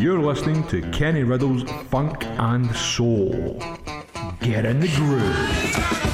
You're listening to Kenny Riddell's Funk and Soul. Get in the groove.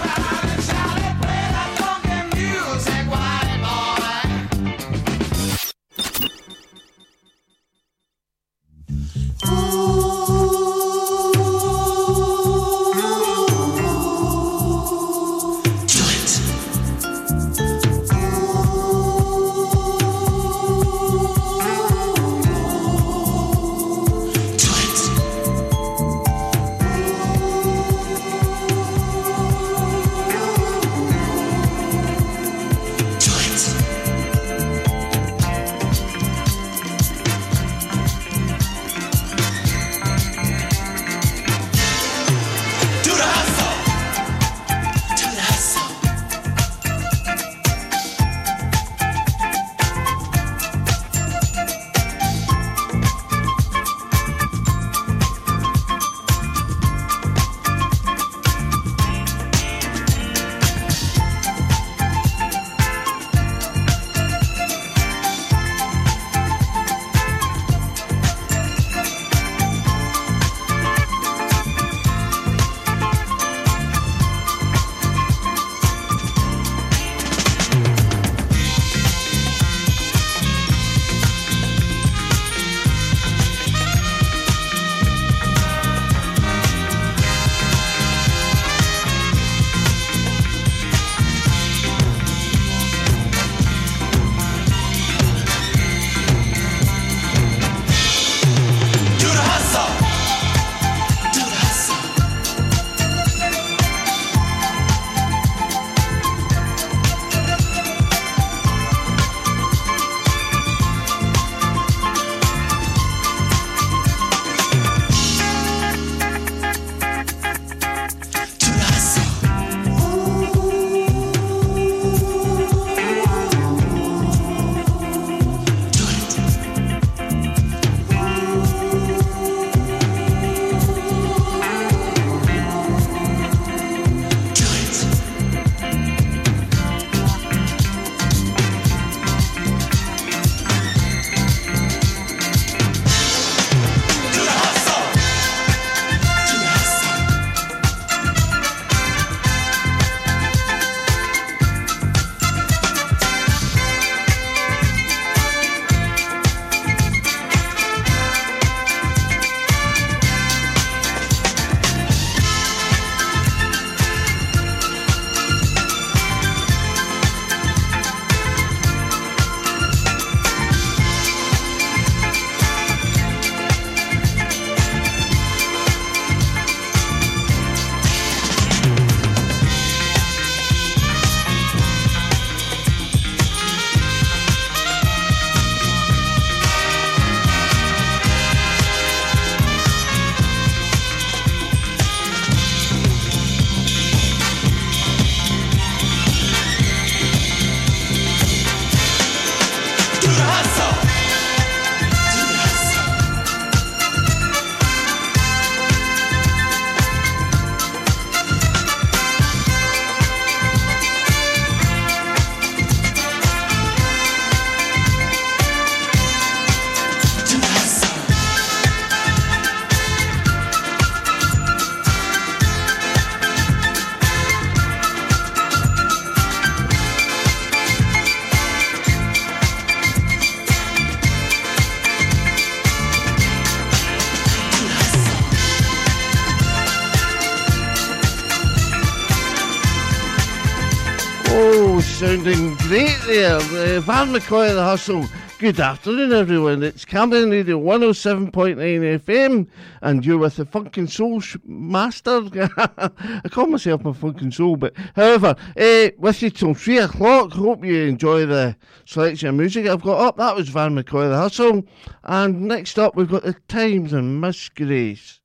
Sounding great there. Uh, Van McCoy, the hustle. Good afternoon, everyone. It's Camglen Radio 107.9 FM, and you're with the Funkin' Soul sh- Master. I call myself a Funkin' Soul, but however, uh, with you till 3 o'clock. Hope you enjoy the selection of music I've got up. That was Van McCoy, the hustle. And next up, we've got the Tymes and Miss Grace.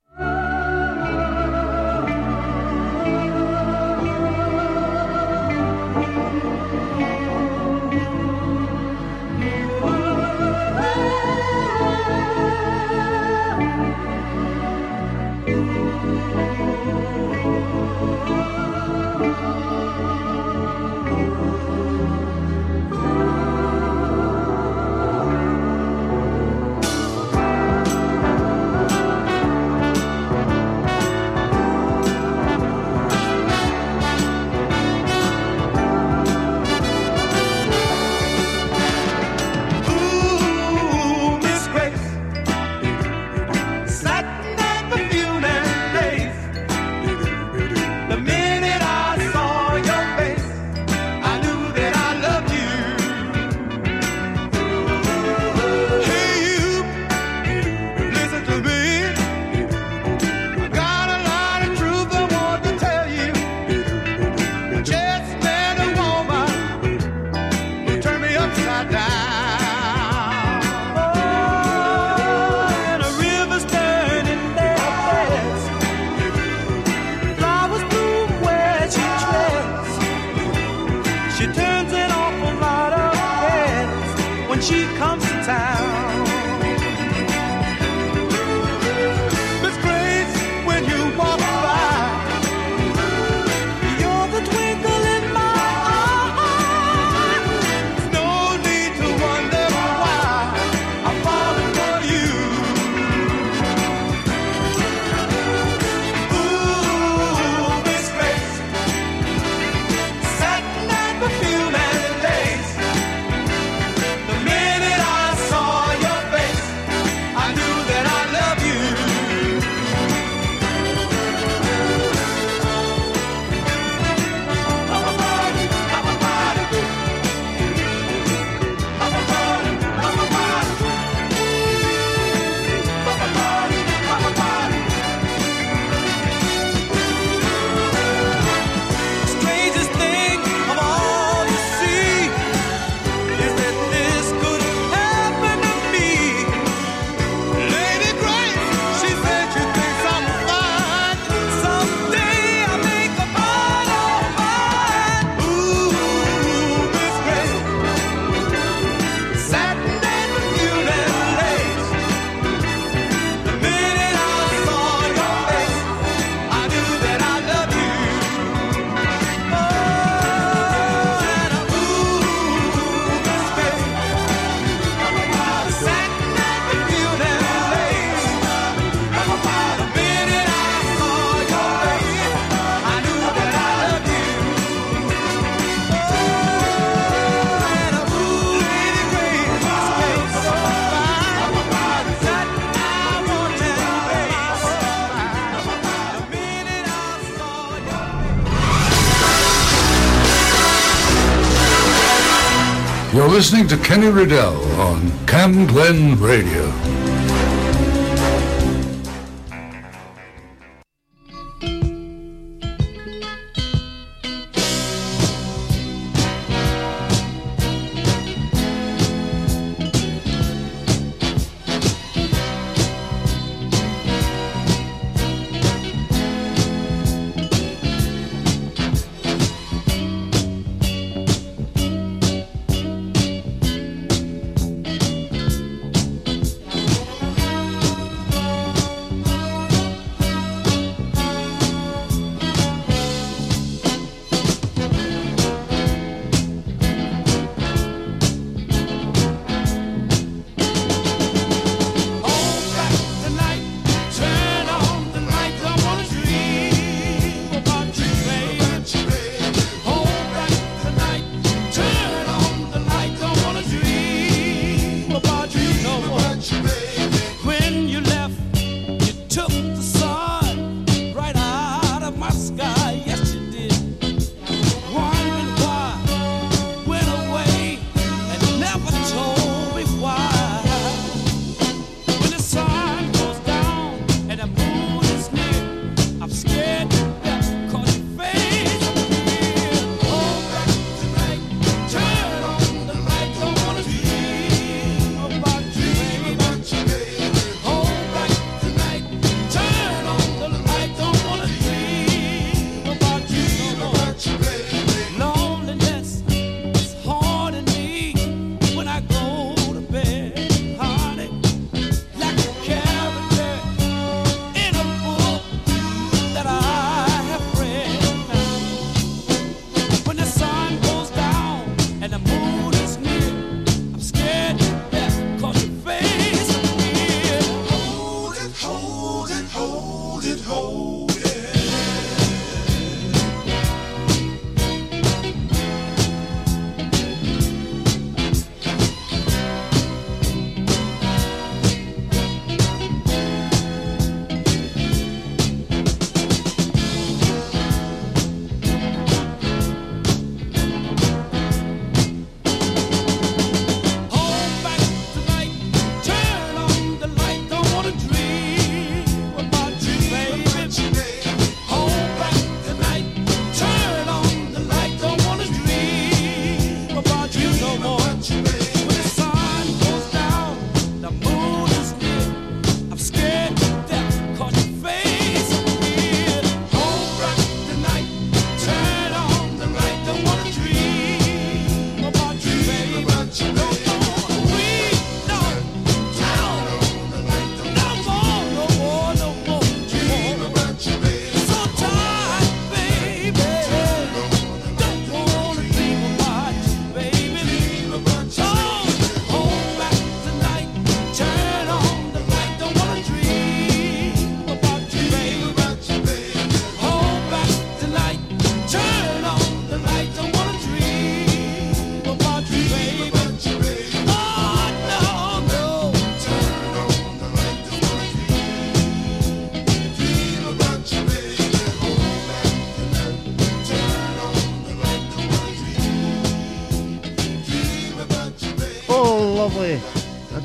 Listening to Kenny Riddell on Camglen Radio.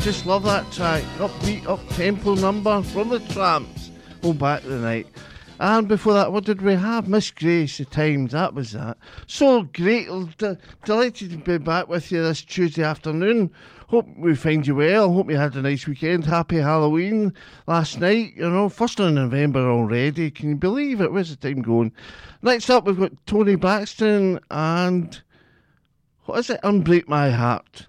Just love that track. Upbeat, up tempo number from the Trammps. Hold back the night. And before that, what did we have? Miss Grace, the Tymes, that was that. So great, d- delighted to be back with you this Tuesday afternoon. Hope we find you well. Hope you had a nice weekend. Happy Halloween last night. You know, first of November already. Can you believe it? Where's the time going? Next up, we've got Toni Braxton and what is it? Unbreak My Heart.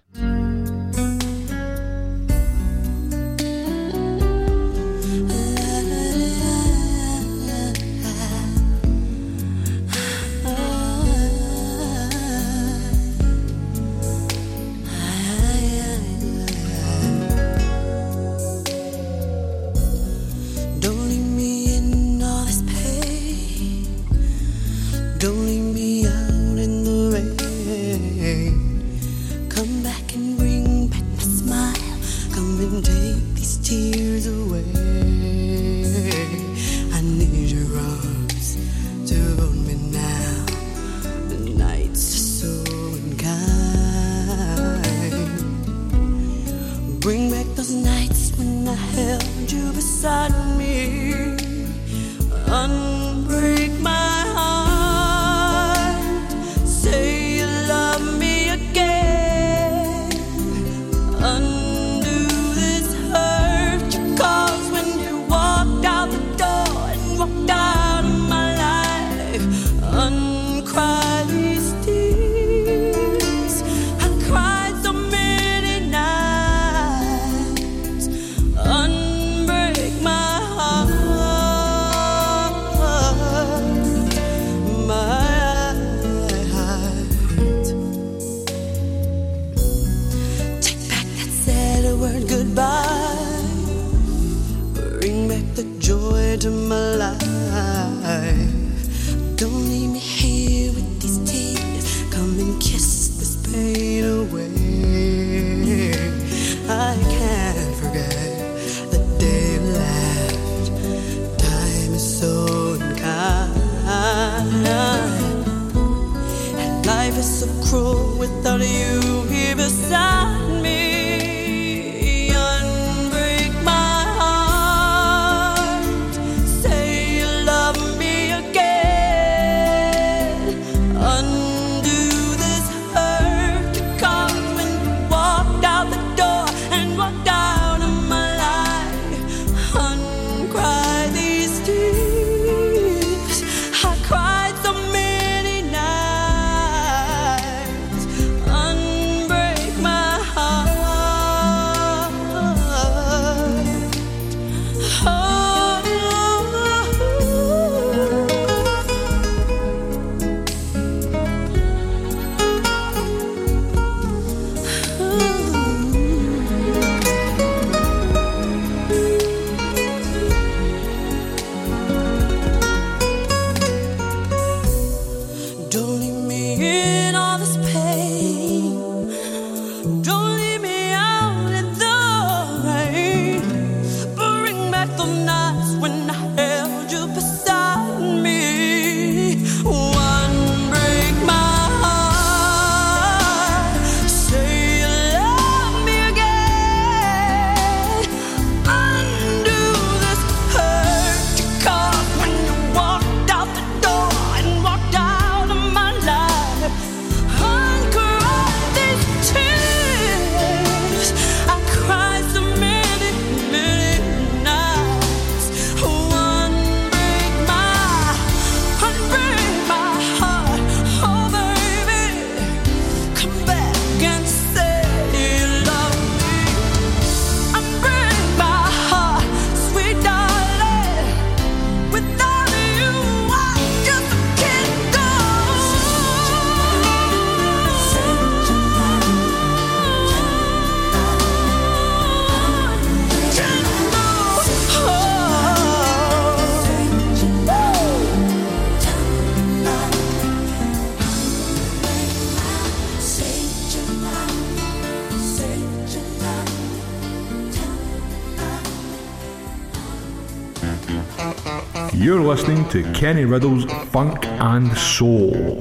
to Kenny Riddell's Funk and Soul.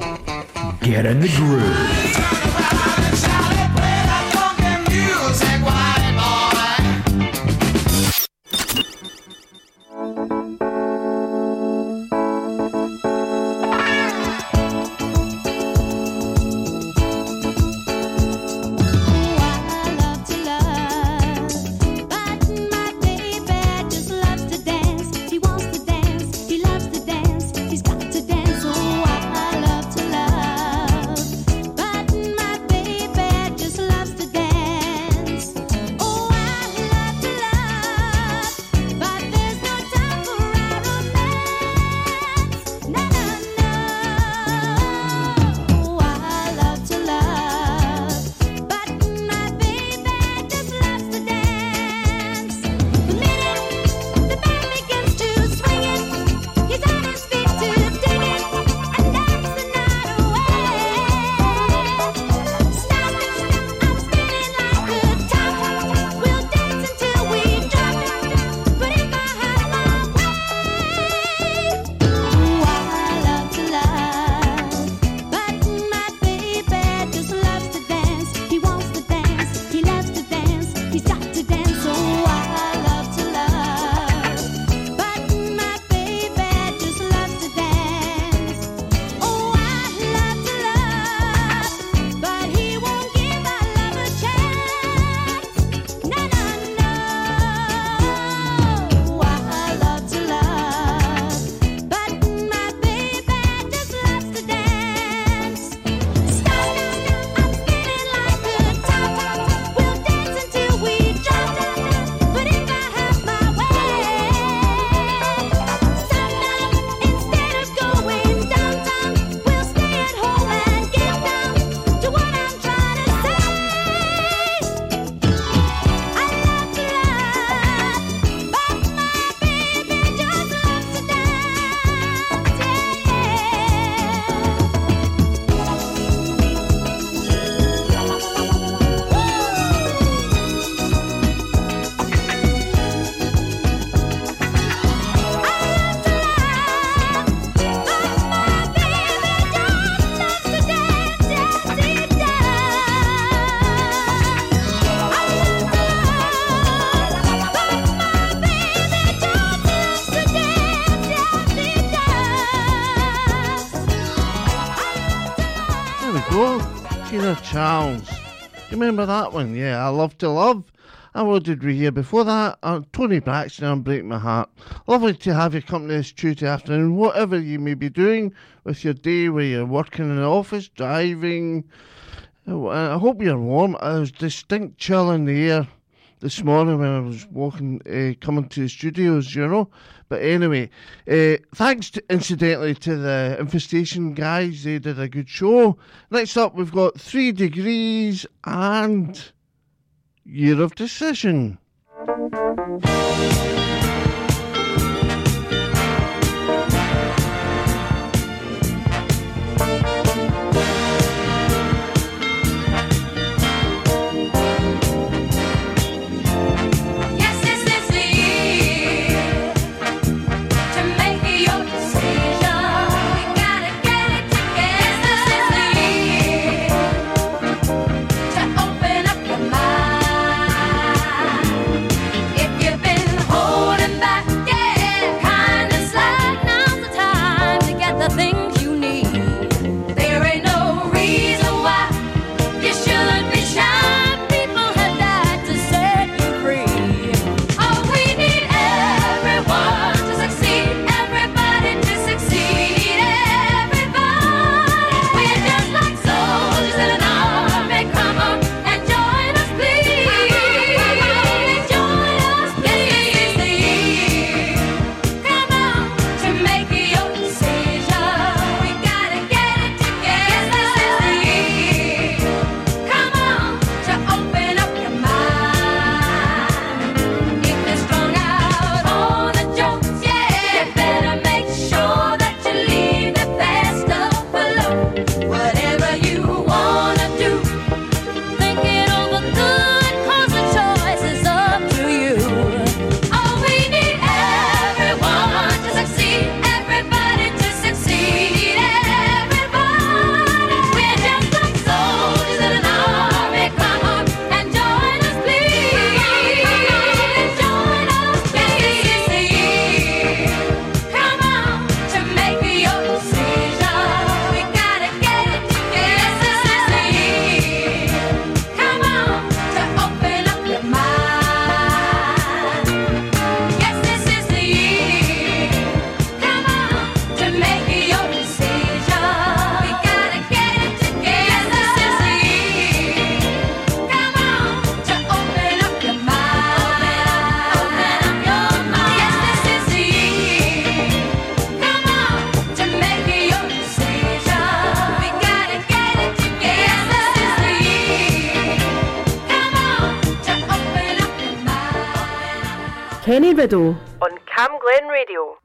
Get in the groove. remember that one? Yeah, I Love to Love. And what did we hear before that? Uh, Toni Braxton and Break My Heart. Lovely to have your company this Tuesday afternoon, whatever you may be doing with your day, where you're working in the office, driving. Uh, I hope you're warm. There's distinct chill in the air this morning when I was walking, uh, coming to the studios, you know. But anyway, uh, thanks to, incidentally to the Infestation guys, they did a good show. Next up, we've got Three Degrees and Year of Decision. Belbedo und Cam Glen Radio.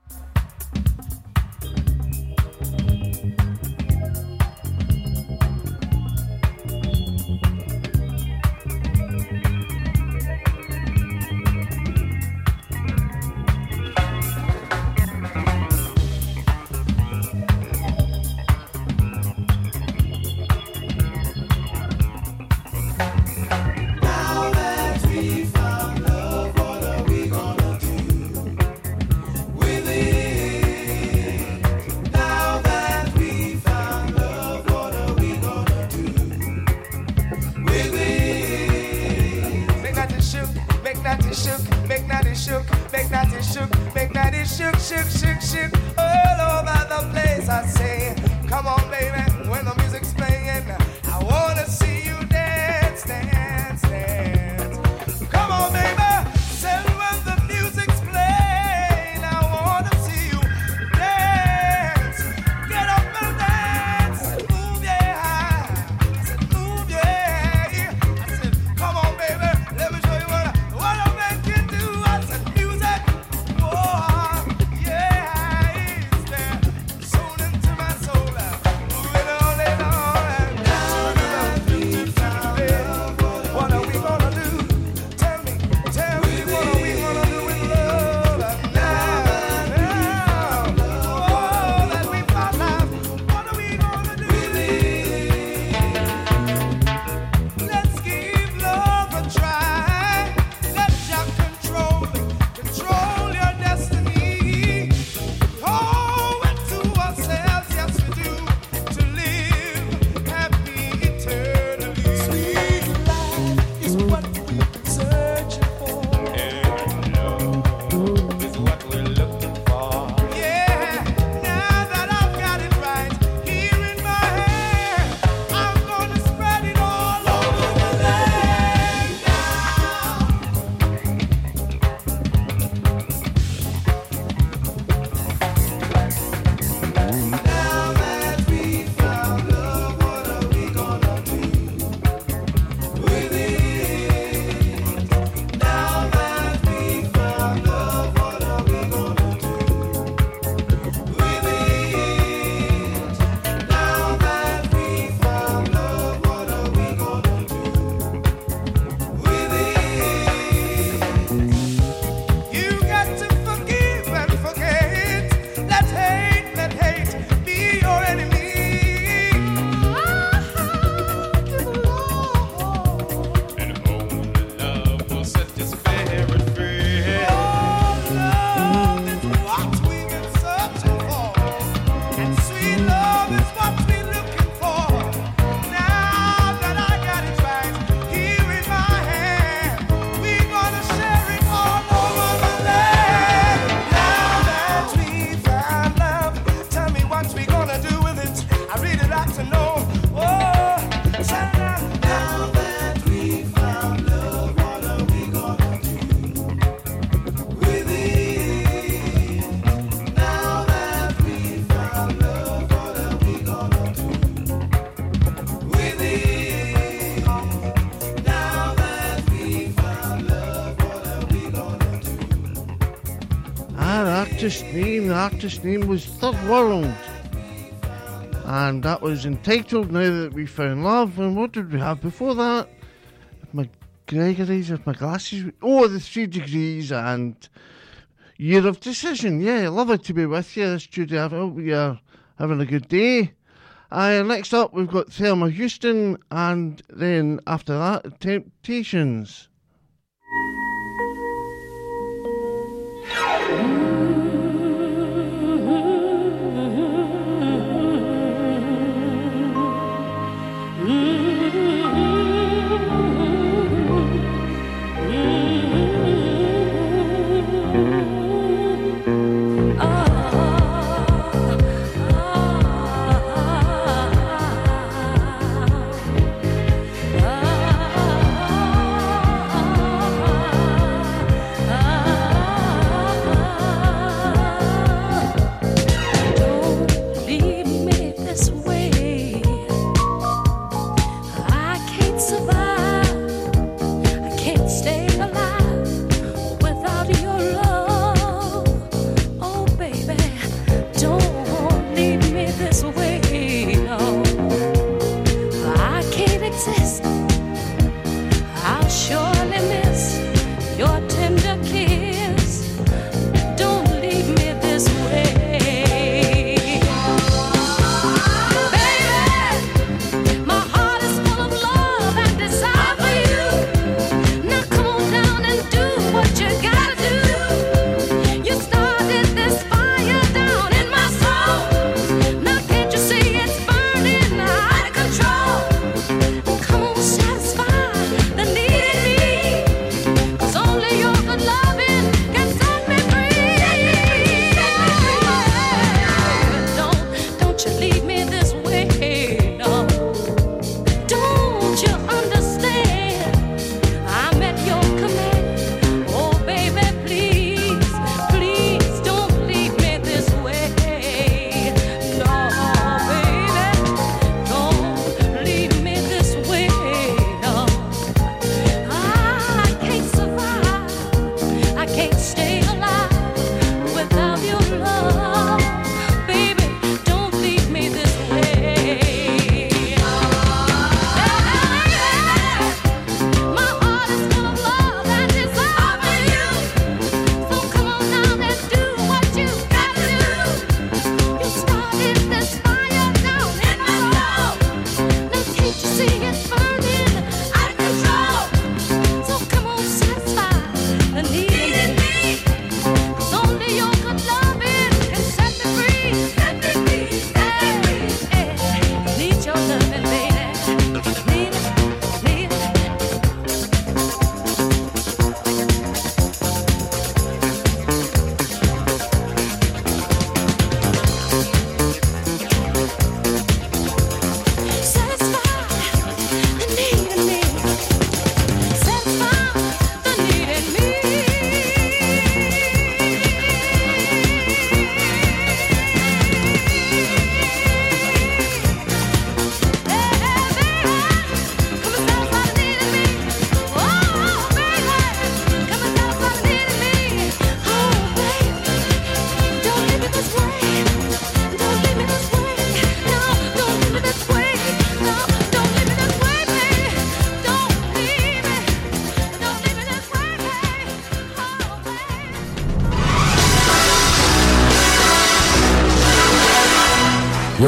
I like name, the artist's name was Third World. And that was entitled Now That We Found Love. And what did we have before that? My Gregory's with my glasses. Oh, the three degrees and Year of Decision. Yeah, lovely to be with you this Judy. I hope you're having a good day. Uh, next up, we've got Thelma Houston, and then after that, Temptations. Música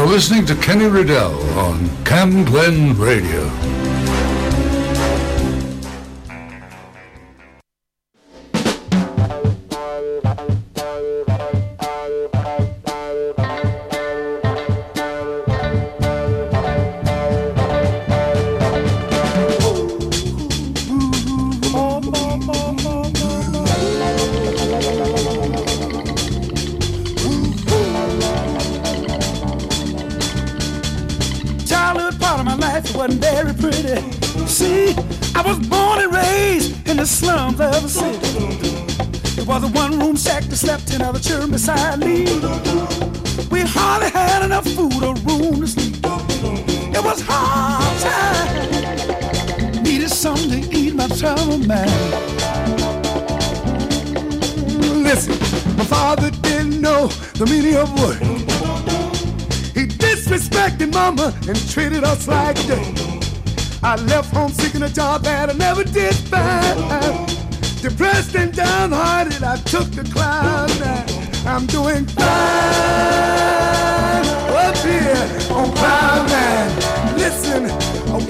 You're listening to Kenny Riddell on Camglen Radio. Us like dirt. I left home seeking a job that I never did find. Depressed and downhearted, I took the climb. I'm doing fine up here on cloud nine. Listen,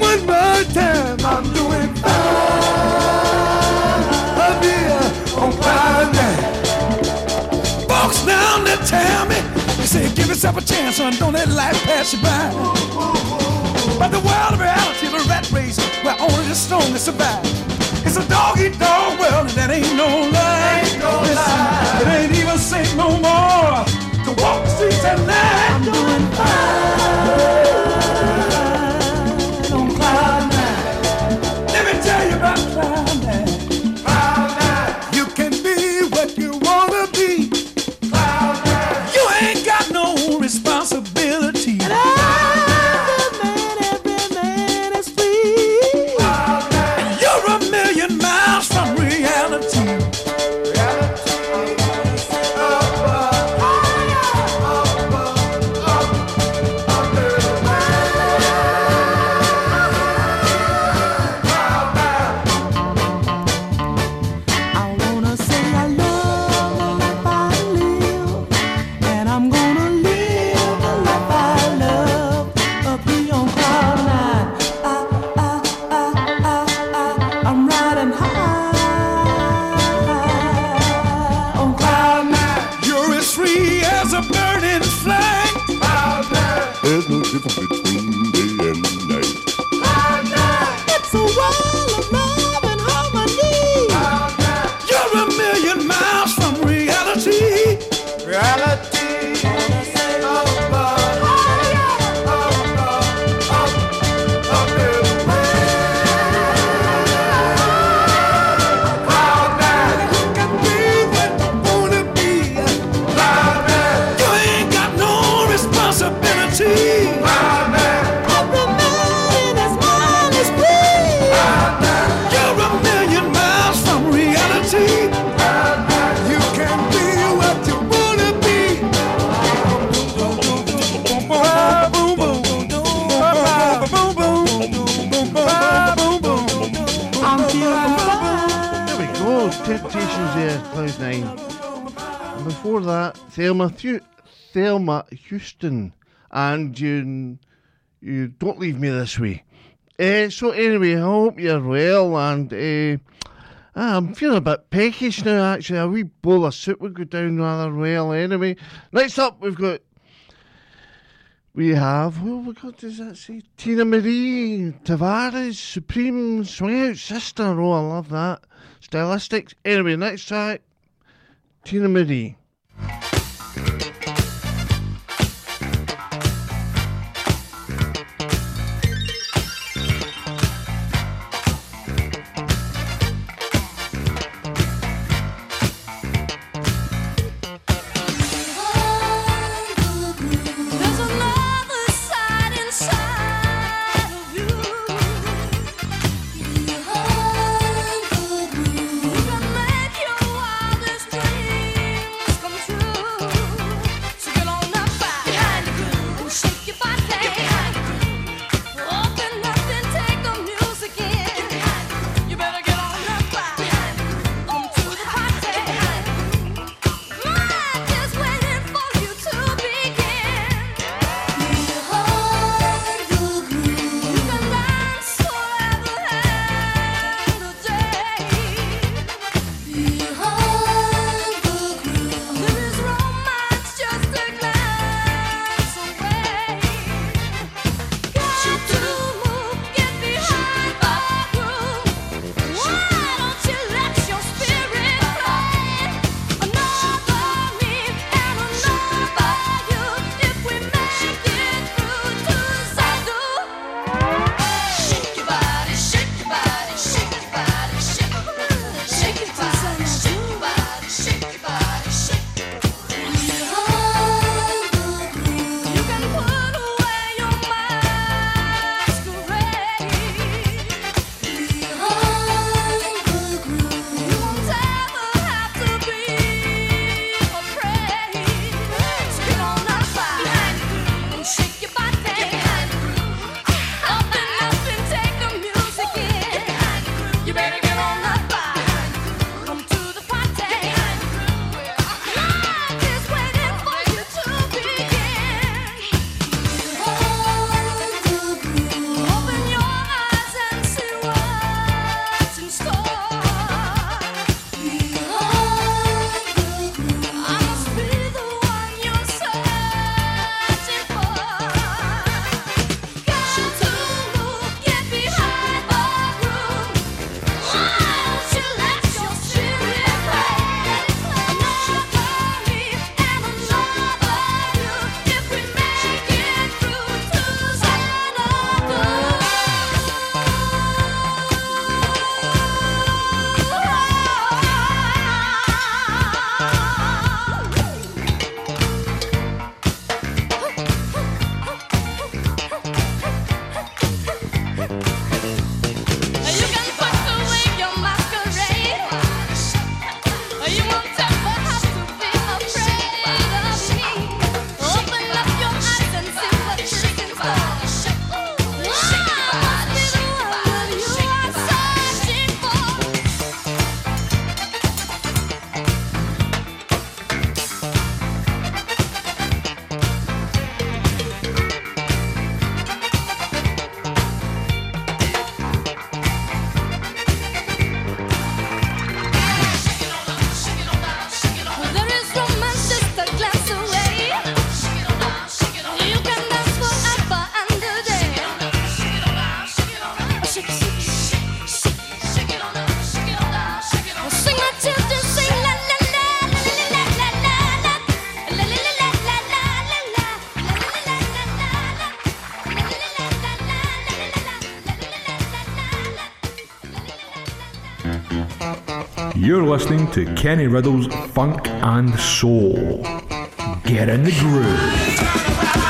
one more time, I'm doing fine up here on cloud nine. Folks down there tell me, they say, give yourself a chance, son, don't let life pass you by. But the world of reality, the rat race, where only the strongest survive. It's a dog eat dog world, and that ain't no lie. Listen, it ain't even safe no more to walk the streets at night. Before that, Thelma, Thelma Houston, and you, you don't leave me this way. Uh, so anyway, I hope you're well, and uh, I'm feeling a bit peckish now. Actually, a wee bowl of soup would go down rather well. Anyway, next up we've got. We have, well, we got, does that say? Teena Marie Tavares, Supreme Swing Out Sister. Oh, I love that. Stylistics. Anyway, next track, Teena Marie. There's You're listening to Kenny Riddell's Funk and Soul. Get in the groove.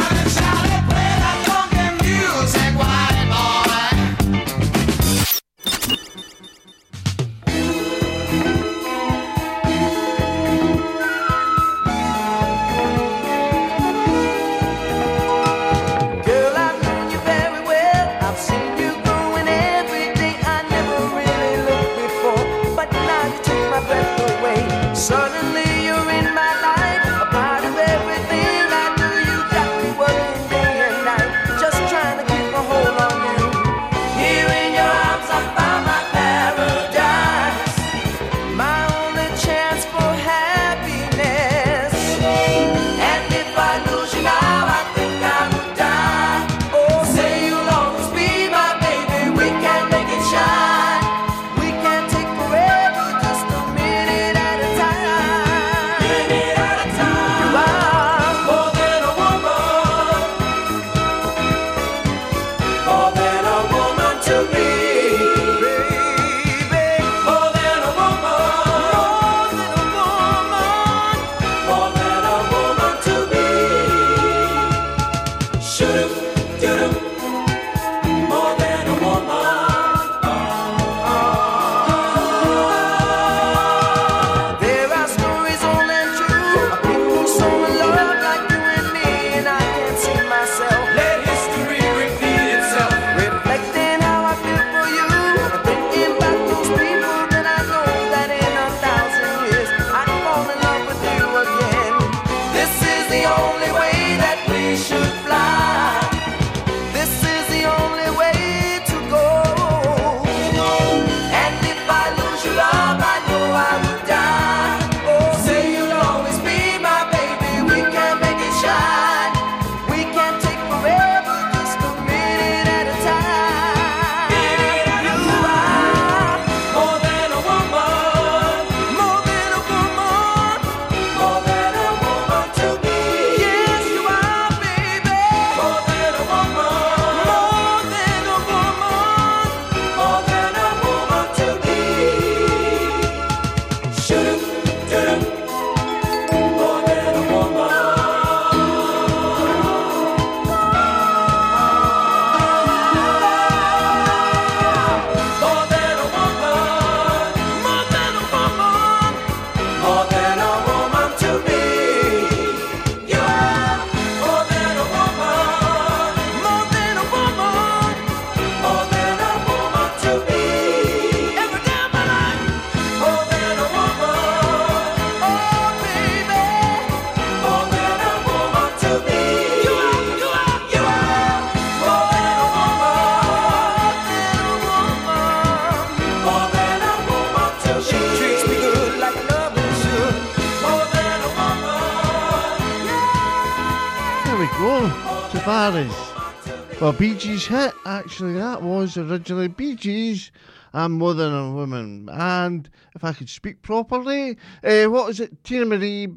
Well, Bee Gees hit, actually, that was originally Bee Gees. I'm more than a woman. And if I could speak properly, uh, what is it? Teena Marie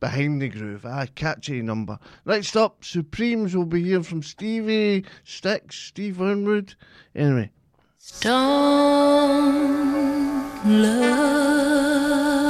Behind the Groove. A catchy number. Next up, Supremes will be here from Stevie Sticks, Steve Winwood. Anyway. Don't love.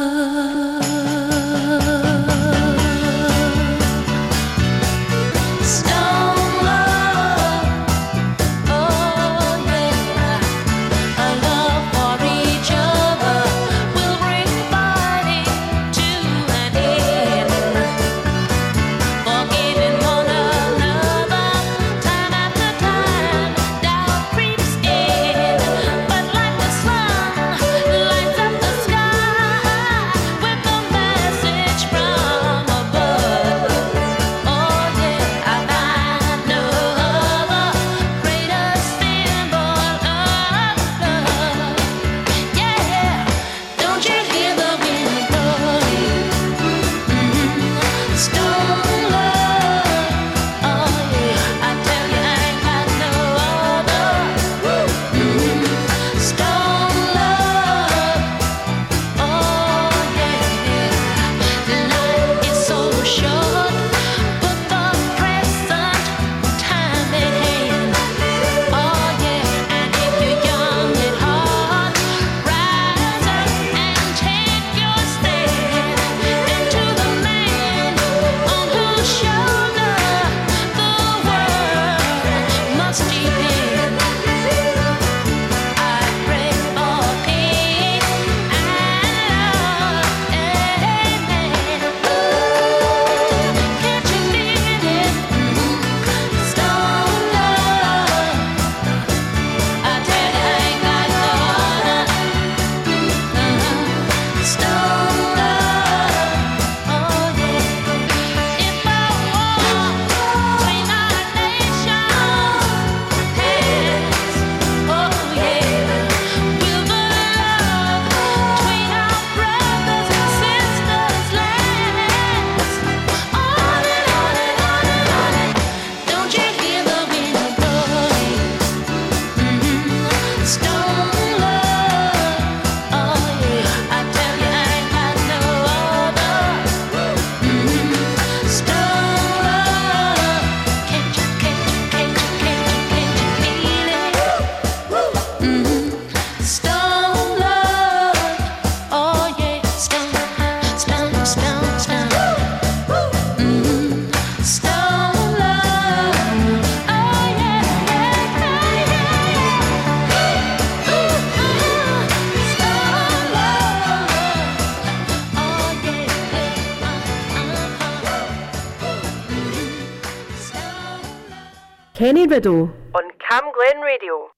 Kenny Riddell on Cam Glen Radio.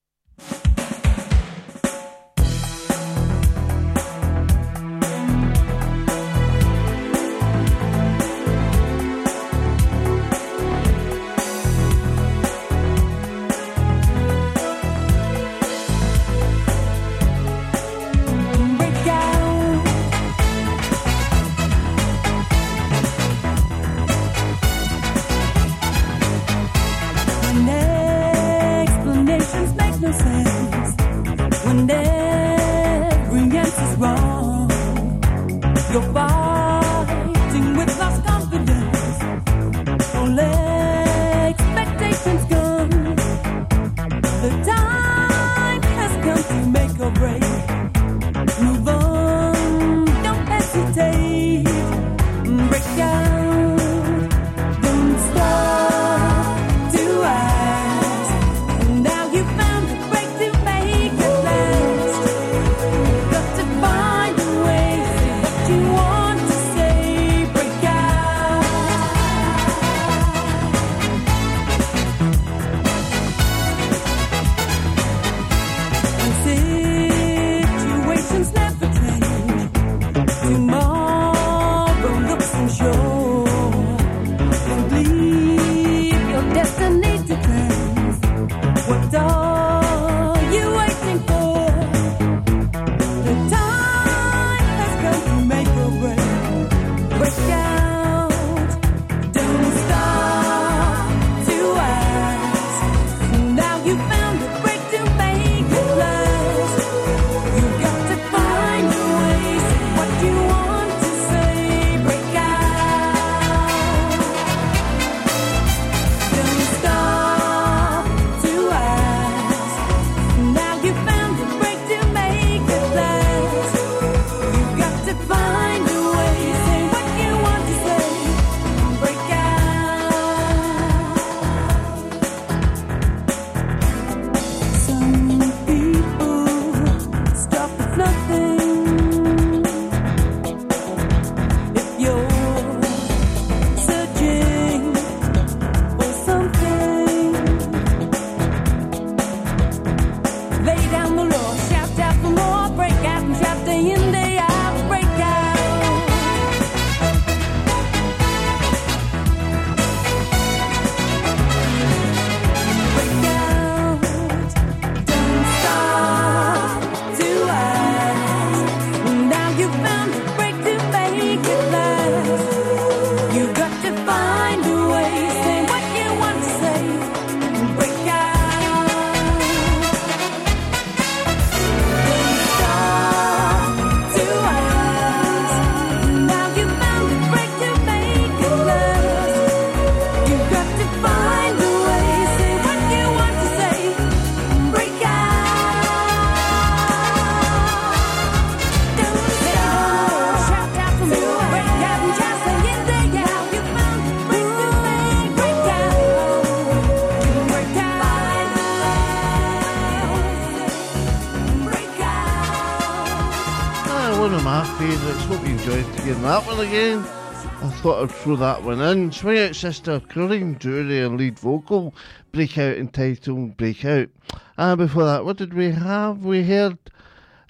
that one again. I thought I'd throw that one in. Swing Out Sister, Corinne Drewery and lead vocal, Breakout entitled Breakout. And before that, what did we have? We heard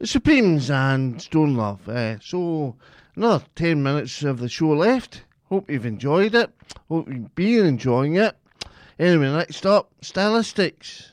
Supremes and Stone Love. Uh, so, another 10 minutes of the show left. Hope you've enjoyed it. Hope you've been enjoying it. Anyway, next up, Stylistics.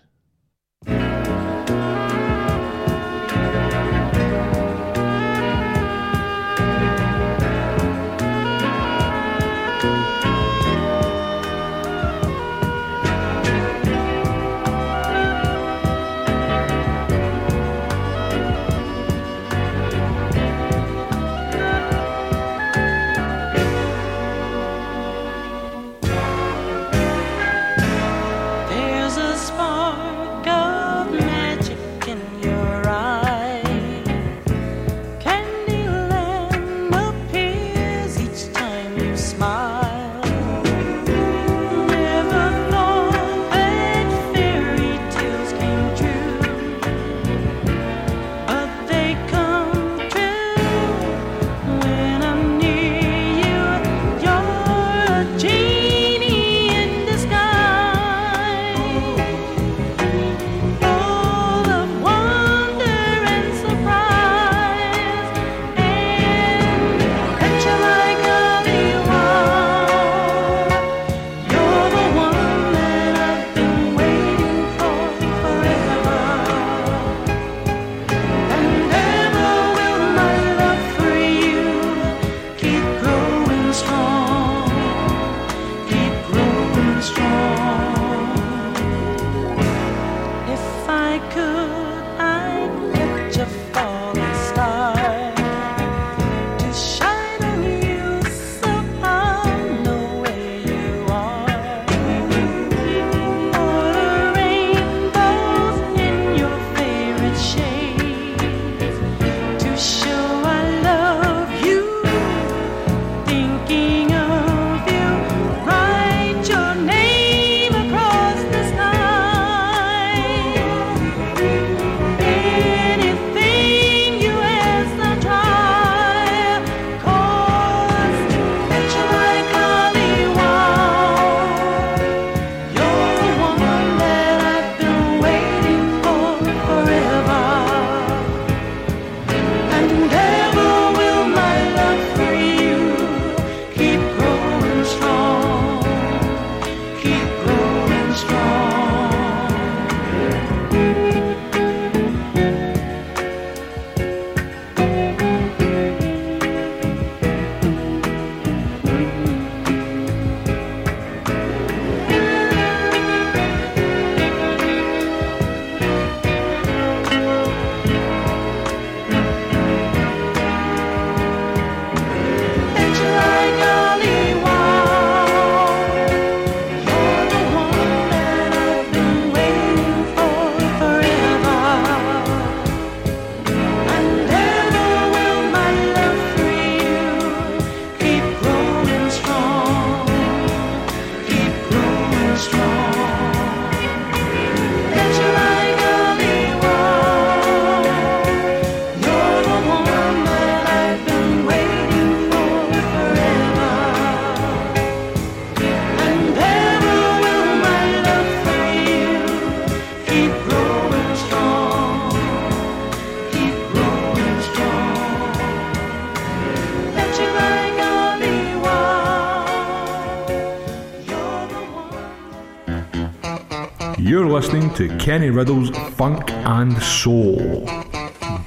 Listening to Kenny Riddell's Funk and Soul.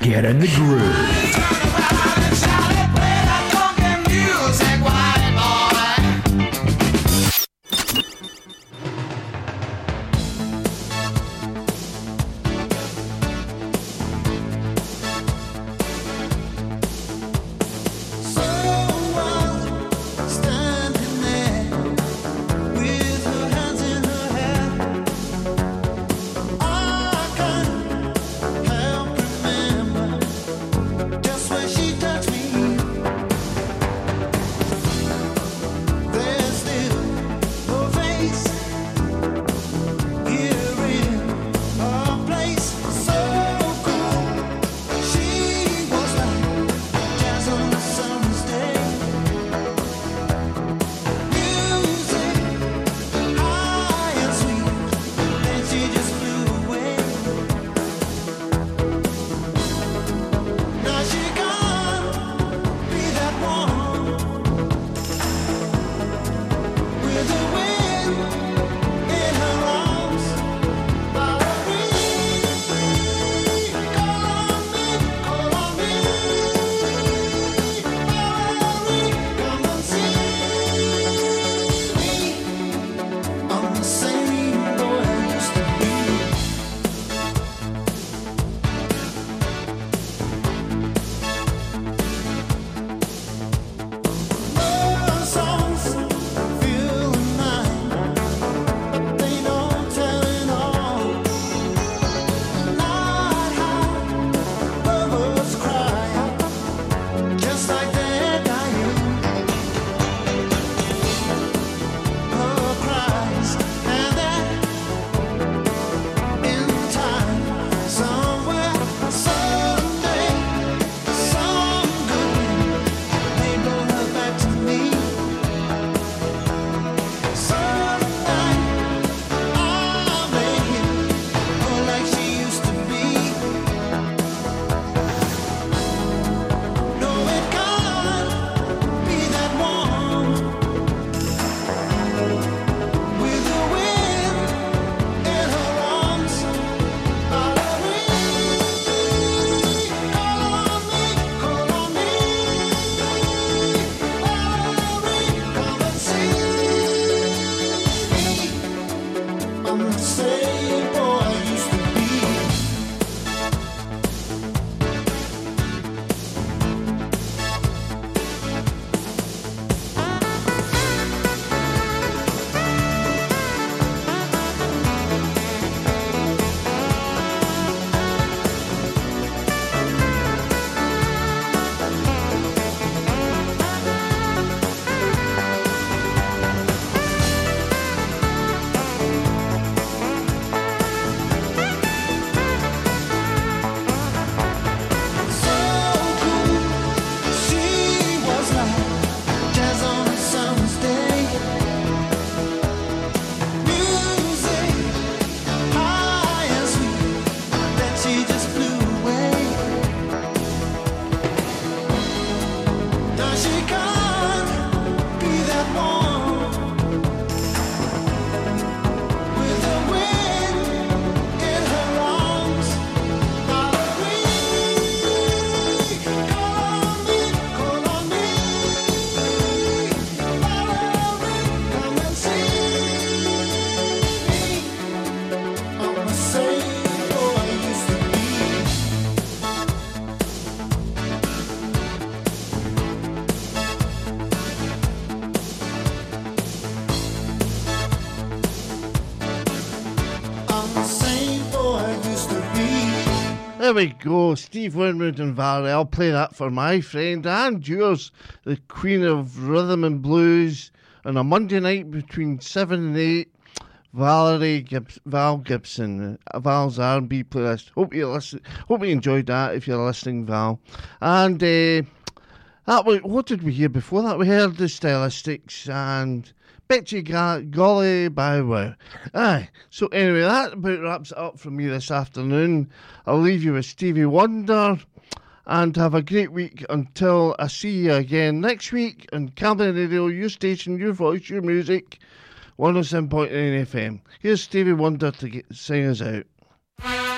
Get in the groove. Go, Steve Winwood and Valerie. I'll play that for my friend and yours, the Queen of Rhythm and Blues, on a Monday night between seven and eight. Valerie Gibbs, Val Gibson, Val's R&B playlist. Hope you listen. Hope you enjoyed that. If you're listening, Val, and uh, that what did we hear before that? We heard the Stylistics and Betty Ga- Golly by Bow Aye. So anyway, that about wraps it up from me this afternoon. I'll leave you with Stevie Wonder and have a great week until I see you again next week on Camglen Radio, your station, your voice, your music. 107.9 FM. Here's Stevie Wonder to get, sing us out.